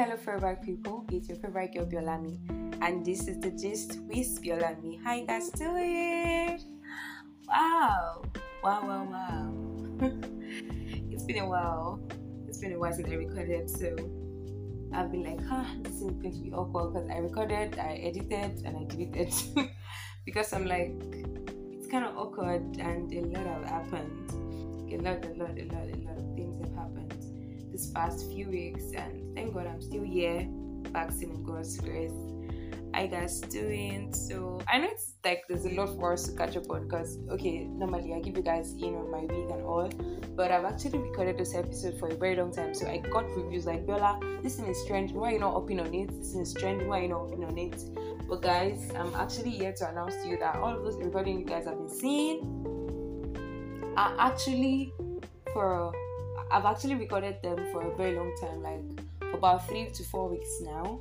hello, favorite people. It's your favorite girl, Biolammy, and this is the gist with Biolammy. How you guys doing? Wow, wow, wow, wow. it's been a while. It's been a while since I recorded, so I've been like, huh, this is going to be awkward because I recorded, I edited, and I deleted because I'm like, it's kind of awkward, and a lot have happened. A lot, a lot, a lot, a lot of things past few weeks, and thank God I'm still here, vaccine in God's grace. I guys doing? So I know it's like there's a lot for us to catch up on because okay, normally I give you guys in on my week and all, but I've actually recorded this episode for a very long time. So I got reviews like Bella, this thing is trending. Why are you not upping on it? This thing is trending. Why are you not upping on it? But guys, I'm actually here to announce to you that all of those recording you guys have been seeing are actually for I've actually recorded them for a very long time, like about three to four weeks now.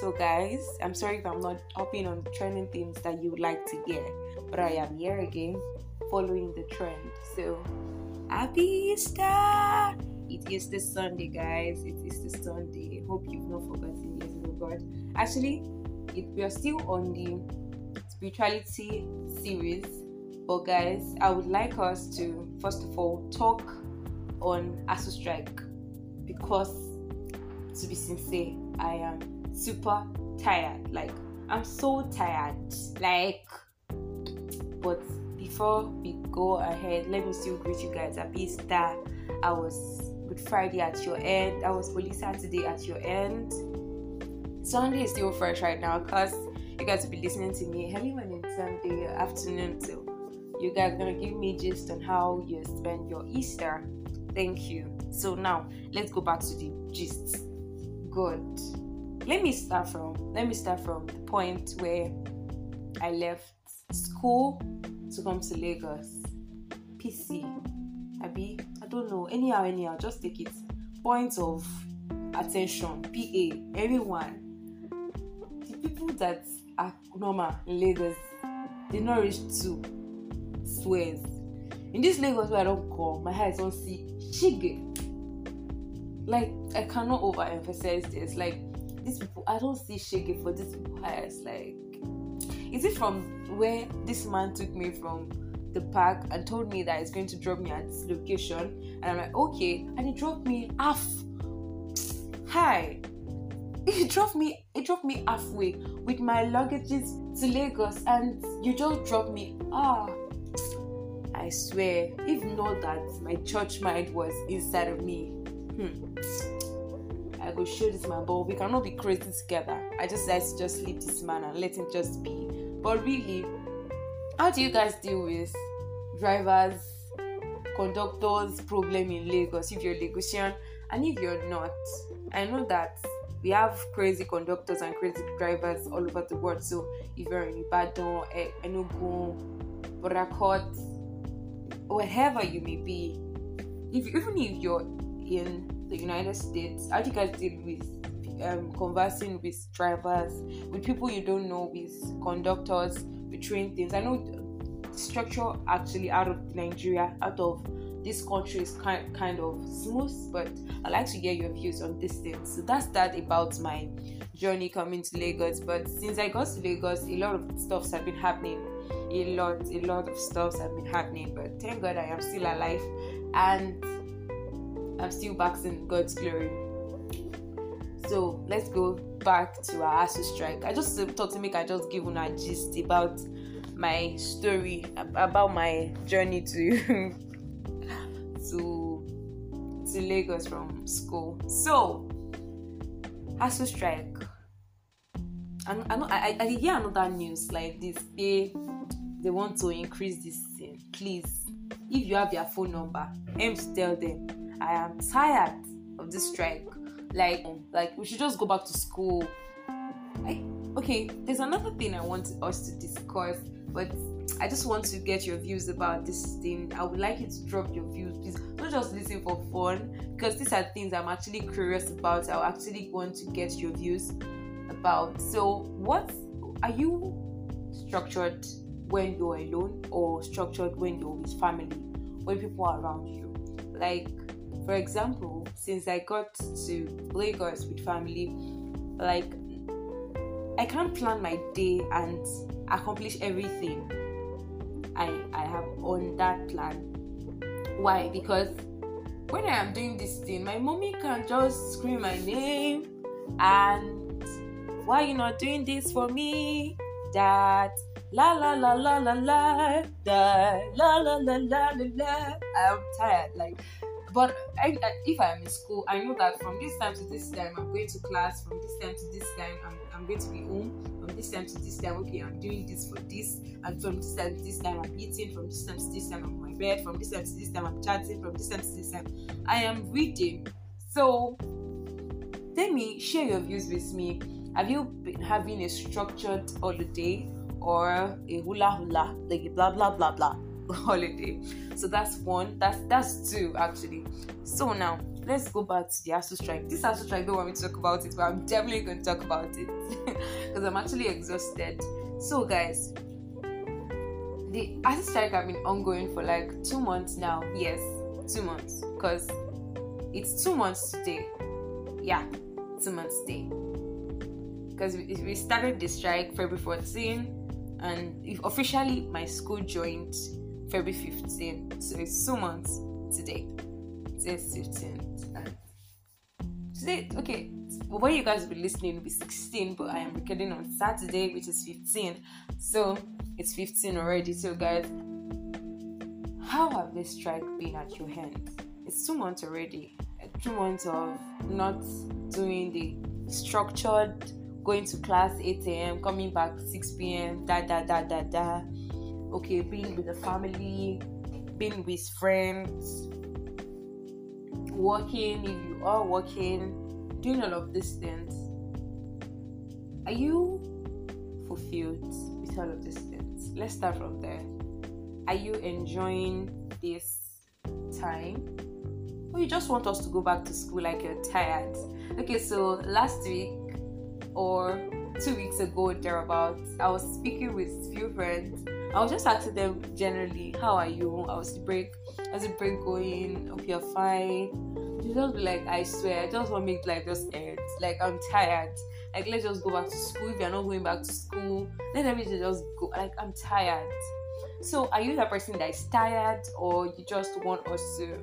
So, guys, I'm sorry if I'm not hopping on trending themes that you would like to hear, but I am here again following the trend. So, happy Easter! It is this Sunday, guys. It is this Sunday. Hope you've not forgotten yes, oh God. Actually, it, we are still on the spirituality series, but guys, I would like us to first of all talk on ASUU strike because, to be sincere, I am super tired. Like, I'm so tired. Like, but before we go ahead, let me still greet you guys. Happy Easter. I was Good Friday at your end. I was Holy Saturday at your end. Sunday is still fresh right now because you guys will be listening to me early morning Sunday afternoon. So you guys gonna give me gist on how you spend your Easter Thank you. So now let's go back to the gist. Good. Let me start from let me start from the point where I left school to come to Lagos. PC. Abi, I don't know. Anyhow, anyhow, just take it. Point of attention. PA. Everyone. The people that are normal in Lagos, they not reach two swears. In this Lagos where I don't call, my eyes don't see shige. Like I cannot overemphasize this. Like these people, I don't see shige for these people eyes. Like, is it from where this man took me from the park and told me that he's going to drop me at this location? And I'm like, okay, and he dropped me half. Hi. He dropped me. He dropped me halfway with my luggages to Lagos, and you just dropped me. Ah, I swear, if not that my church mind was inside of me, hmm, I go show this man, but we cannot be crazy together. I just like to just leave this man and let him just be. But really, how do you guys deal with drivers, conductors problem in Lagos if you're Lagosian and if you're not? I know that we have crazy conductors and crazy drivers all over the world. So if you're in Ibadan, Enugu, Port Harcourt, wherever you may be, if even if you're in the United States, how do you guys deal with um, conversing with drivers, with people you don't know, with conductors, with train things? I know structure actually out of Nigeria, out of this country is kind kind of smooth, but I'd like to hear your views on this thing. So that's that about my journey coming to Lagos. But since I got to Lagos, a lot of stuffs have been happening a lot, a lot of stuff have been happening, but thank God I am still alive and I'm still basking God's glory. So let's go back to our ASUU strike. I just thought to make I just give a gist about my story, about my journey to to to Lagos from school. So ASUU strike. And I know I, I, I hear another news like this. They they want to increase this thing, please, if you have their phone number, aim to tell them, I am tired of this strike. Like, like we should just go back to school. I, okay, there's another thing I want us to discuss, but I just want to get your views about this thing. I would like you to drop your views, please. Don't just listen for fun, because these are things I'm actually curious about. I actually want to get your views about. So, what are you structured when you're alone or structured when you're with family, when people are around you. Like, for example, since I got to Lagos with family, like I can't plan my day and accomplish everything I I have on that plan. Why? Because when I am doing this thing, my mommy can just scream my name and why you not doing this for me? That la la la la la la la la la la la la. I'm tired. Like but I, I, if I'm in school, I know that from this time to this time, I'm going to class. From this time to this time, I'm, I'm going to be home. From this time to this time, okay, I'm doing this for this. And from this time to this time, I'm eating. From this time to this time, I'm on my bed. From this time to this time, I'm chatting. From this time to this time, I am reading. So, tell me, share your views with me. Have you been having a structured holiday or a hula hula, like a blah blah blah blah? holiday. So that's one. That's that's two actually. So now let's go back to the ASUU strike. This ASUU strike, don't want me to talk about it, but I'm definitely going to talk about it because I'm actually exhausted. So guys, the ASUU strike have been ongoing for like two months now. Yes, two months because it's two months today. Yeah, two months today. Because we, we started the strike February 14 and officially my school joined February 15th. So it's two months today. Today's 15th. today, okay, when you guys will be listening, will be 16, but I am recording on Saturday, which is 15. So it's 15 already. So, guys, how have this strike been at your hands? It's two months already. Two months of not doing the structured going to class 8 a.m., coming back 6 p.m., da da da da da okay, being with the family, being with friends, working, if you are working, doing all of these things. Are you fulfilled with all of these things? Let's start from there. Are you enjoying this time? Or you just want us to go back to school like you're tired? Okay, so last week or two weeks ago, thereabouts, I was speaking with few friends I was just asking them generally, how are you? How's the break? How's the break going? Hope you're fine. You just be like, I swear, I just want me to make life just end. Like I'm tired. Like let's just go back to school. If you're not going back to school, let everything just go. Like I'm tired. So are you the person that is tired, or you just want us to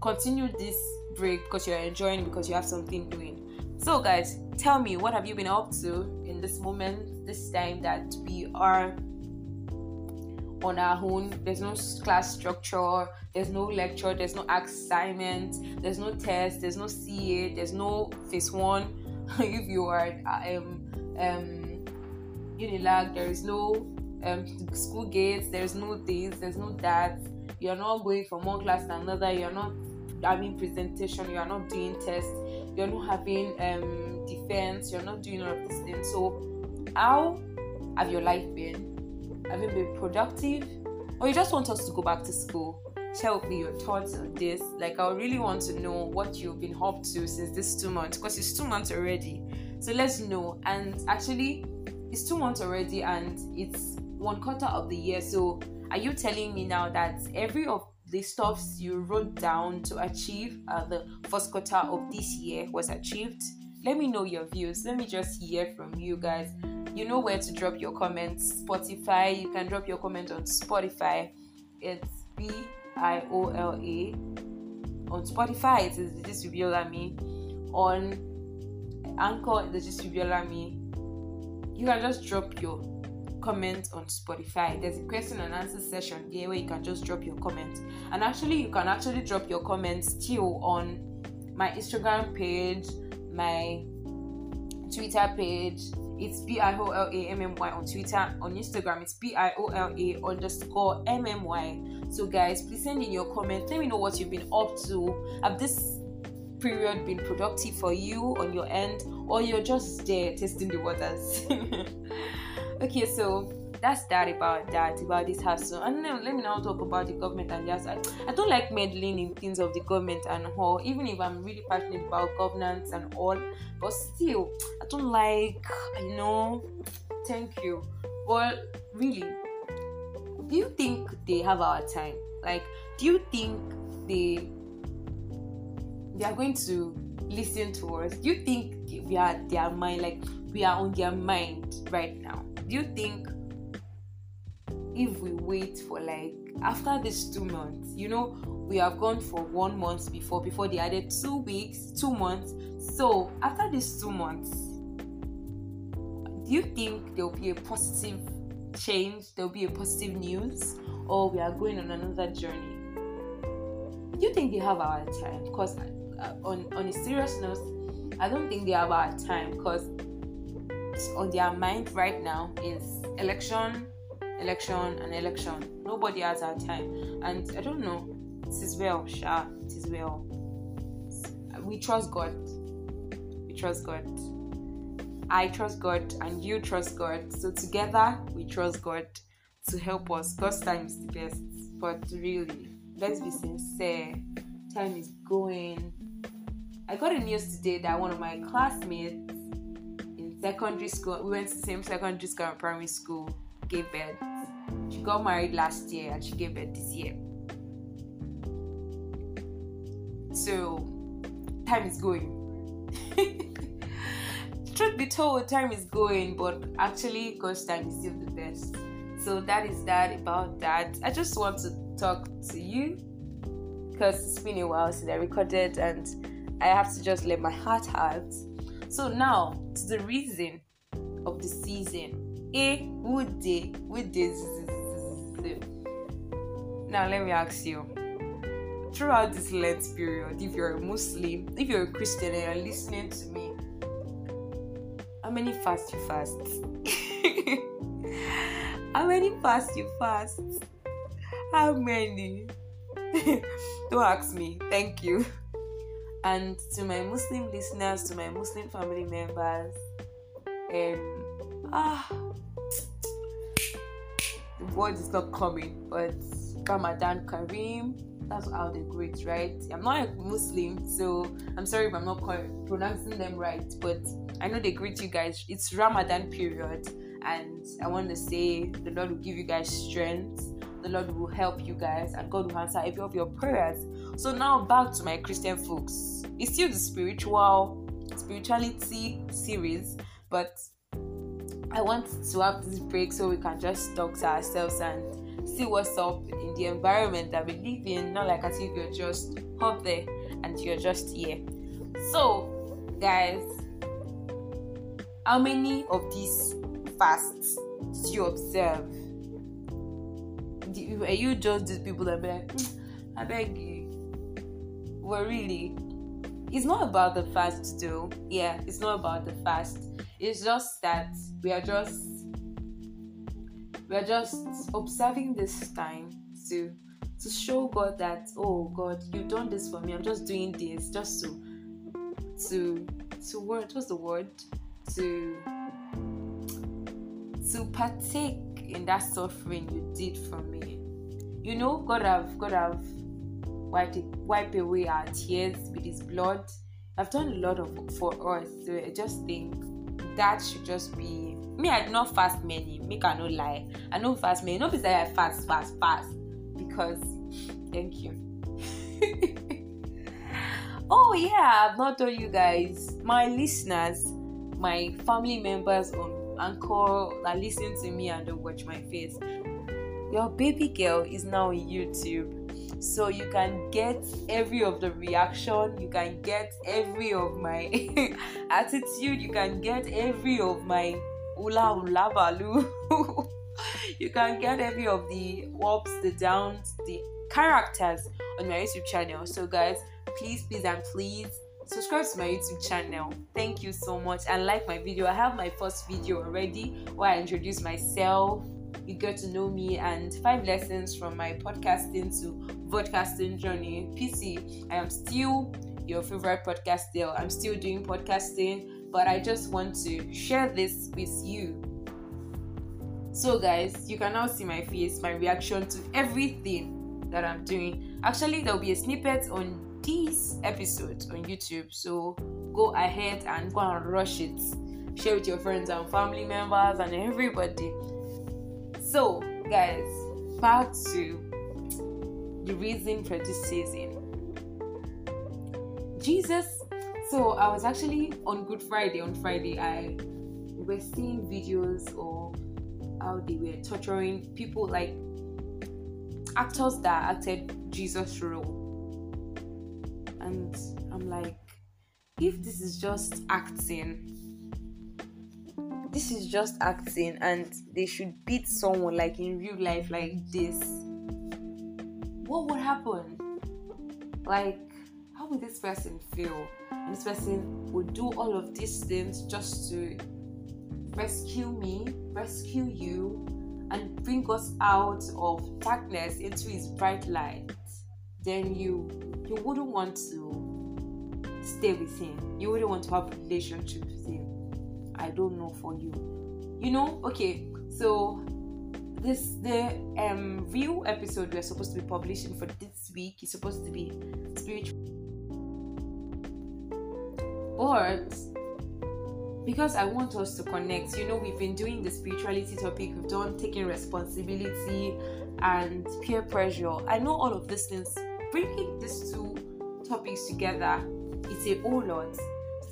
continue this break because you're enjoying because you have something doing? So guys, tell me what have you been up to in this moment, this time that we are on our own. There's no class structure, there's no lecture, there's no assignment, there's no test, there's no CA, there's no phase one. if you are um, um, Unilag, there is no um, school gates, there's no this, there's no that. You're not going from one class to another, you're not having presentation, you are not doing tests, you're not having um, defense, you're not doing all of these things. So, how have your life been? Have you been productive? Or you just want us to go back to school? Share with me your thoughts on this. Like, I really want to know what you've been up to since this two months because it's two months already. So let's know. And actually, it's two months already and it's one quarter of the year. So, are you telling me now that every of the stuffs you wrote down to achieve uh, the first quarter of this year was achieved? Let me know your views. Let me just hear from you guys you know where to drop your comments. Spotify, you can drop your comment on Spotify. It's B I O L A. On Spotify, it is this Me. On Anchor, the just Me. You can just drop your comment on Spotify. There's a question and answer session there where you can just drop your comments. And actually, you can actually drop your comments still on my Instagram page, my Twitter page, it's B I O L A M M Y on Twitter. On Instagram, it's B I O L A underscore M M Y. So, guys, please send in your comments. Let me know what you've been up to. Have this period been productive for you on your end, or you're just there testing the waters? okay, so that's that about that about this hassle and then let me now talk about the government and just I, I don't like meddling in things of the government and all even if i'm really passionate about governance and all but still i don't like you know thank you well really do you think they have our time like do you think they they are going to listen to us. Do you think we are their mind, like we are on their mind right now? Do you think if we wait for like after these two months, you know, we have gone for one month before, before they added two weeks, two months. So after these two months, do you think there will be a positive change? There will be a positive news, or we are going on another journey? Do you think they have our time? Because uh, on on a serious note, I don't think they have our time because on their mind right now is election, election, and election. Nobody has our time, and I don't know. It is well, Sha. It is well. We trust God. We trust God. I trust God, and you trust God. So together, we trust God to help us. God's time is the best. But really, let's be sincere. Time is going I got a news today that one of my classmates secondary school, we went to the same secondary school and primary school, gave birth. She got married last year and she gave birth this year. So, time is going. Truth be told, time is going, but actually, God's time is still the best. So, that is that about that. I just want to talk to you because it's been a while since I recorded and I have to just let my heart out. So now to the reason of the season. A would day would this now let me ask you throughout this Lent period, if you're a Muslim, if you're a Christian and you're listening to me, how many fast you fast? how many fast you fast? How many? Don't ask me. Thank you. And to my Muslim listeners, to my Muslim family members, um, ah, the word is not coming, but Ramadan Kareem, that's how they greet, right? I'm not a Muslim, so I'm sorry if I'm not pronouncing them right, but I know they greet you guys. It's Ramadan period, and I want to say the Lord will give you guys strength the Lord will help you guys and God will answer every of your prayers. So now back to my Christian folks. It's still the spiritual spirituality series, but I want to have this break so we can just talk to ourselves and see what's up in the environment that we live in, not like as if you're just up there and you're just here. So, guys, how many of these fasts do you observe? are you just these people that be like, mm, I beg you? Well, really, it's not about the fast, though. Yeah, it's not about the fast. It's just that we are just we are just observing this time to to show God that oh God, you've done this for me. I'm just doing this just to to to word what's the word to to partake in that suffering you did for me. You know, God have God have wiped it, wipe away our tears with His blood. I've done a lot of for us, so I just think that should just be me. I do not fast many. Make I no lie. I know fast many. Not because I fast, fast, fast. Because thank you. oh yeah, I've not told you guys, my listeners, my family members on Anchor that listen to me and don't watch my face. Your baby girl is now on YouTube. So you can get every of the reaction, you can get every of my attitude, you can get every of my ula ula balu. you can get every of the ups, the downs, the characters on my YouTube channel. So guys, please, please and please subscribe to my youtube channel thank you so much and like my video i have my first video already where i introduce myself you get to know me and five lessons from my podcasting to podcasting journey pc i am still your favorite podcaster i'm still doing podcasting but i just want to share this with you so guys you can now see my face my reaction to everything that i'm doing actually there'll be a snippet on this episode on YouTube. So go ahead and go and rush it. Share with your friends and family members and everybody. So, guys, back to the reason for this season. Jesus. So I was actually on Good Friday. On Friday, I were seeing videos or how they were torturing people like actors that acted Jesus role. And I'm like, if this is just acting, this is just acting, and they should beat someone like in real life like this, what would happen? Like, how would this person feel? And this person would do all of these things just to rescue me, rescue you, and bring us out of darkness into his bright light, then you you wouldn't want to stay with him. You wouldn't want to have a relationship with him. I don't know for you. You know, okay, so this the um real episode we're supposed to be publishing for this week is supposed to be spiritual but because I want us to connect. You know, we've been doing the spirituality topic, we've done taking responsibility and peer pressure. I know all of these things. Bringing these two topics together it's a whole lot.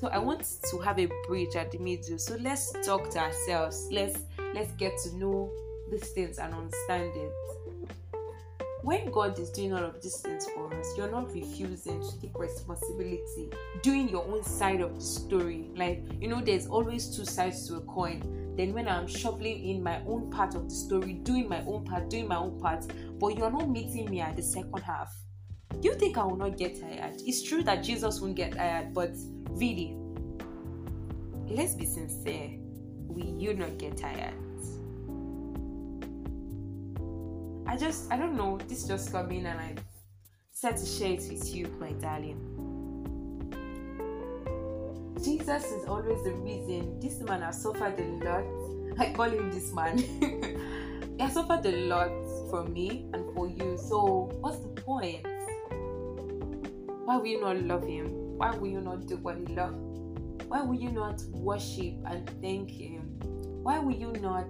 So I want to have a bridge at the middle. So let's talk to ourselves. Let's let's get to know these things and understand it when God is doing all of these things for us, you're not refusing to take responsibility, doing your own side of the story. Like, you know, there's always two sides to a coin. Then, when I'm shoveling in my own part of the story, doing my own part, doing my own part, but you're not meeting me at the second half, you think I will not get tired? It's true that Jesus won't get tired, but really, let's be sincere, will you not get tired? I just, I don't know, this just come in and I decided to share it with you, my darling. Jesus is always the reason this man has suffered a lot. I call him this man. he has suffered a lot for me and for you. So, what's the point? Why will you not love him? Why will you not do what he loves? Why will you not worship and thank him? Why will you not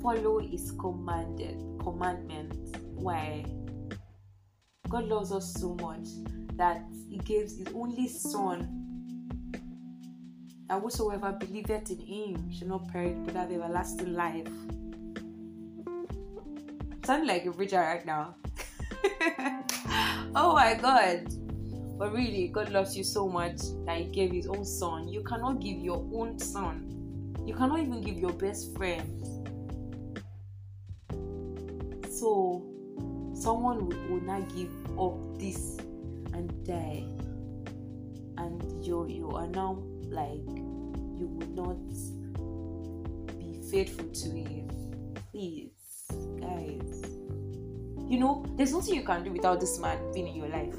follow his commanded commandment. Why? God loves us so much that he gives his only son that whosoever believeth in him shall not perish but have everlasting life. Sound like a preacher right now. oh my god. But really, God loves you so much that He gave His own Son. You cannot give your own Son. You cannot even give your best friend so someone will, will not give up this and die, and you you are now like you will not be faithful to him. Please. You know, there's nothing you can do without this man being in your life.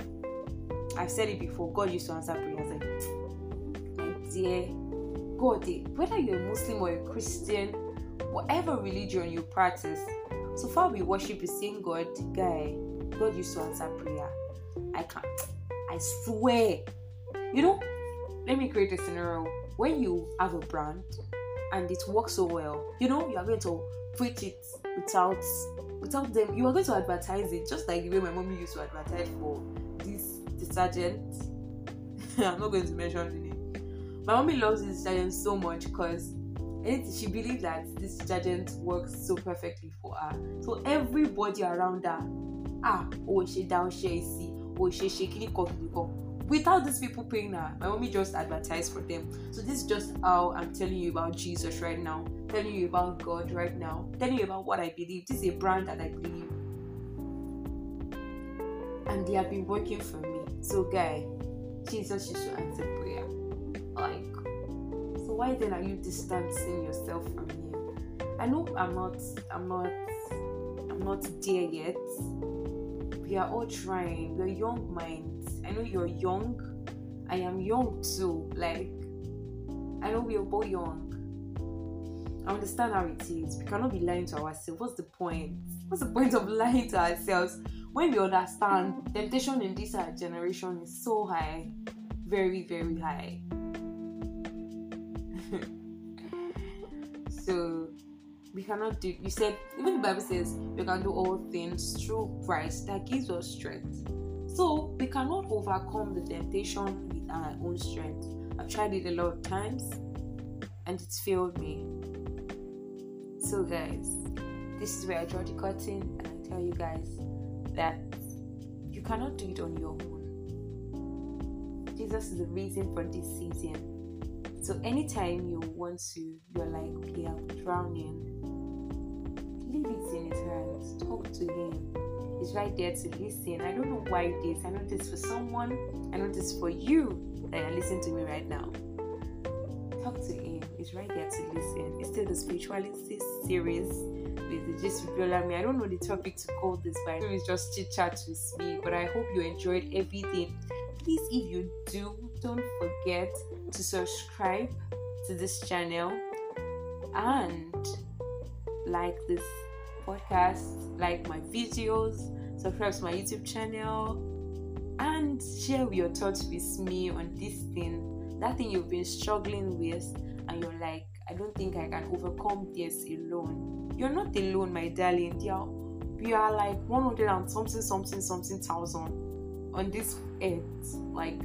I've said it before. God used to answer prayers like, my dear, God, eh, whether you're a Muslim or a Christian, whatever religion you practice, so far we worship the same God, guy. God used to answer prayer. I can't. I swear. You know, let me create a scenario. When you have a brand and it works so well, you know, you are going to preach it without without them. You are going to advertise it just like the way my mommy used to advertise for this detergent. I'm not going to mention the name. My mommy loves this detergent so much because she believed that this detergent works so perfectly for her. So everybody around her, ah, oh she down she see, oh she shaking Without these people paying her, my mommy just advertised for them. So this is just how I'm telling you about Jesus right now, telling you about God right now, telling you about what I believe. This is a brand that I believe. And they have been working for me. So guy, Jesus used to answer prayer. Like so why then are you distancing yourself from him? I know I'm not I'm not I'm not there yet. We are all trying. We're young minds. I know you're young. I am young too. Like I know we are both young. I understand how it is. We cannot be lying to ourselves. What's the point? What's the point of lying to ourselves when we understand temptation in this generation is so high, very, very high. so we cannot do you said even the bible says we can do all things through christ that gives us strength So we cannot overcome the temptation with our own strength. I've tried it a lot of times and it's failed me. So, guys, this is where I draw the curtain and I tell you guys that you cannot do it on your own. Jesus is the reason for this season. So, anytime you want to, you're like, okay, I'm drowning, leave it in His hands, talk to Him. He's right there to listen. I don't know why it is. I know this for someone, I know this for you that are listening to me right now. Talk to Him. He's right there to listen. It's still the spirituality series with the with Biolammy. I don't know the topic to call this, but it's just chit chat with me. But I hope you enjoyed everything. Please, if you do, don't forget to subscribe to this channel and like this podcast, like my videos, subscribe to my YouTube channel, and share your thoughts with me on this thing, that thing you've been struggling with, and you're like, I don't think I can overcome this alone. You're not alone, my darling. You're, we are like 100 and something, something, something thousand on this earth. Like,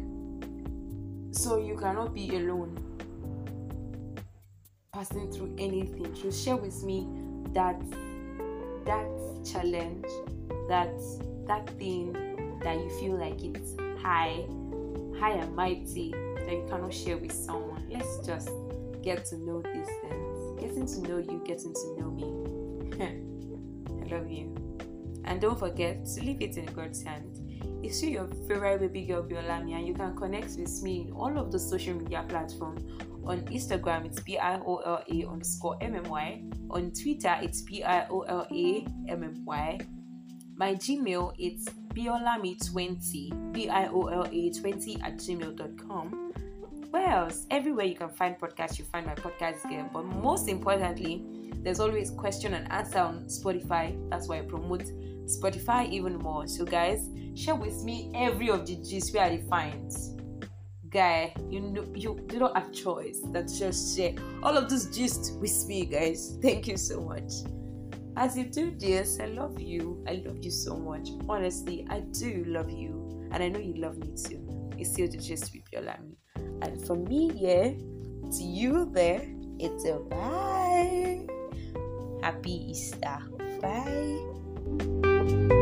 so you cannot be alone passing through anything. So share with me that that challenge, that that thing that you feel like it's high, high and mighty that you cannot share with someone. Let's just get to know these things. Getting to know you, getting to know me. I love you. And don't forget to leave it in God's hands. It's you your favorite baby girl Biolammy and you can connect with me in all of the social media platforms. On Instagram, it's B I O L A underscore M M Y. On Twitter, it's B I O L A M M Y. My Gmail, it's biolami20, B I O L A 20 at gmail.com. Where else? Everywhere you can find podcasts, you find my podcast game. But most importantly, there's always question and answer on Spotify. That's why I promote Spotify even more. So, guys, share with me every of the gist where I find. Guy, you know you you do not have choice That's just share all of this gist with me, guys. Thank you so much. As you do this, I love you. I love you so much. Honestly, I do love you, and I know you love me too. It's still the gist with Biolammy. And for me, yeah, to you there, it's a bye. Happy Easter. Bye.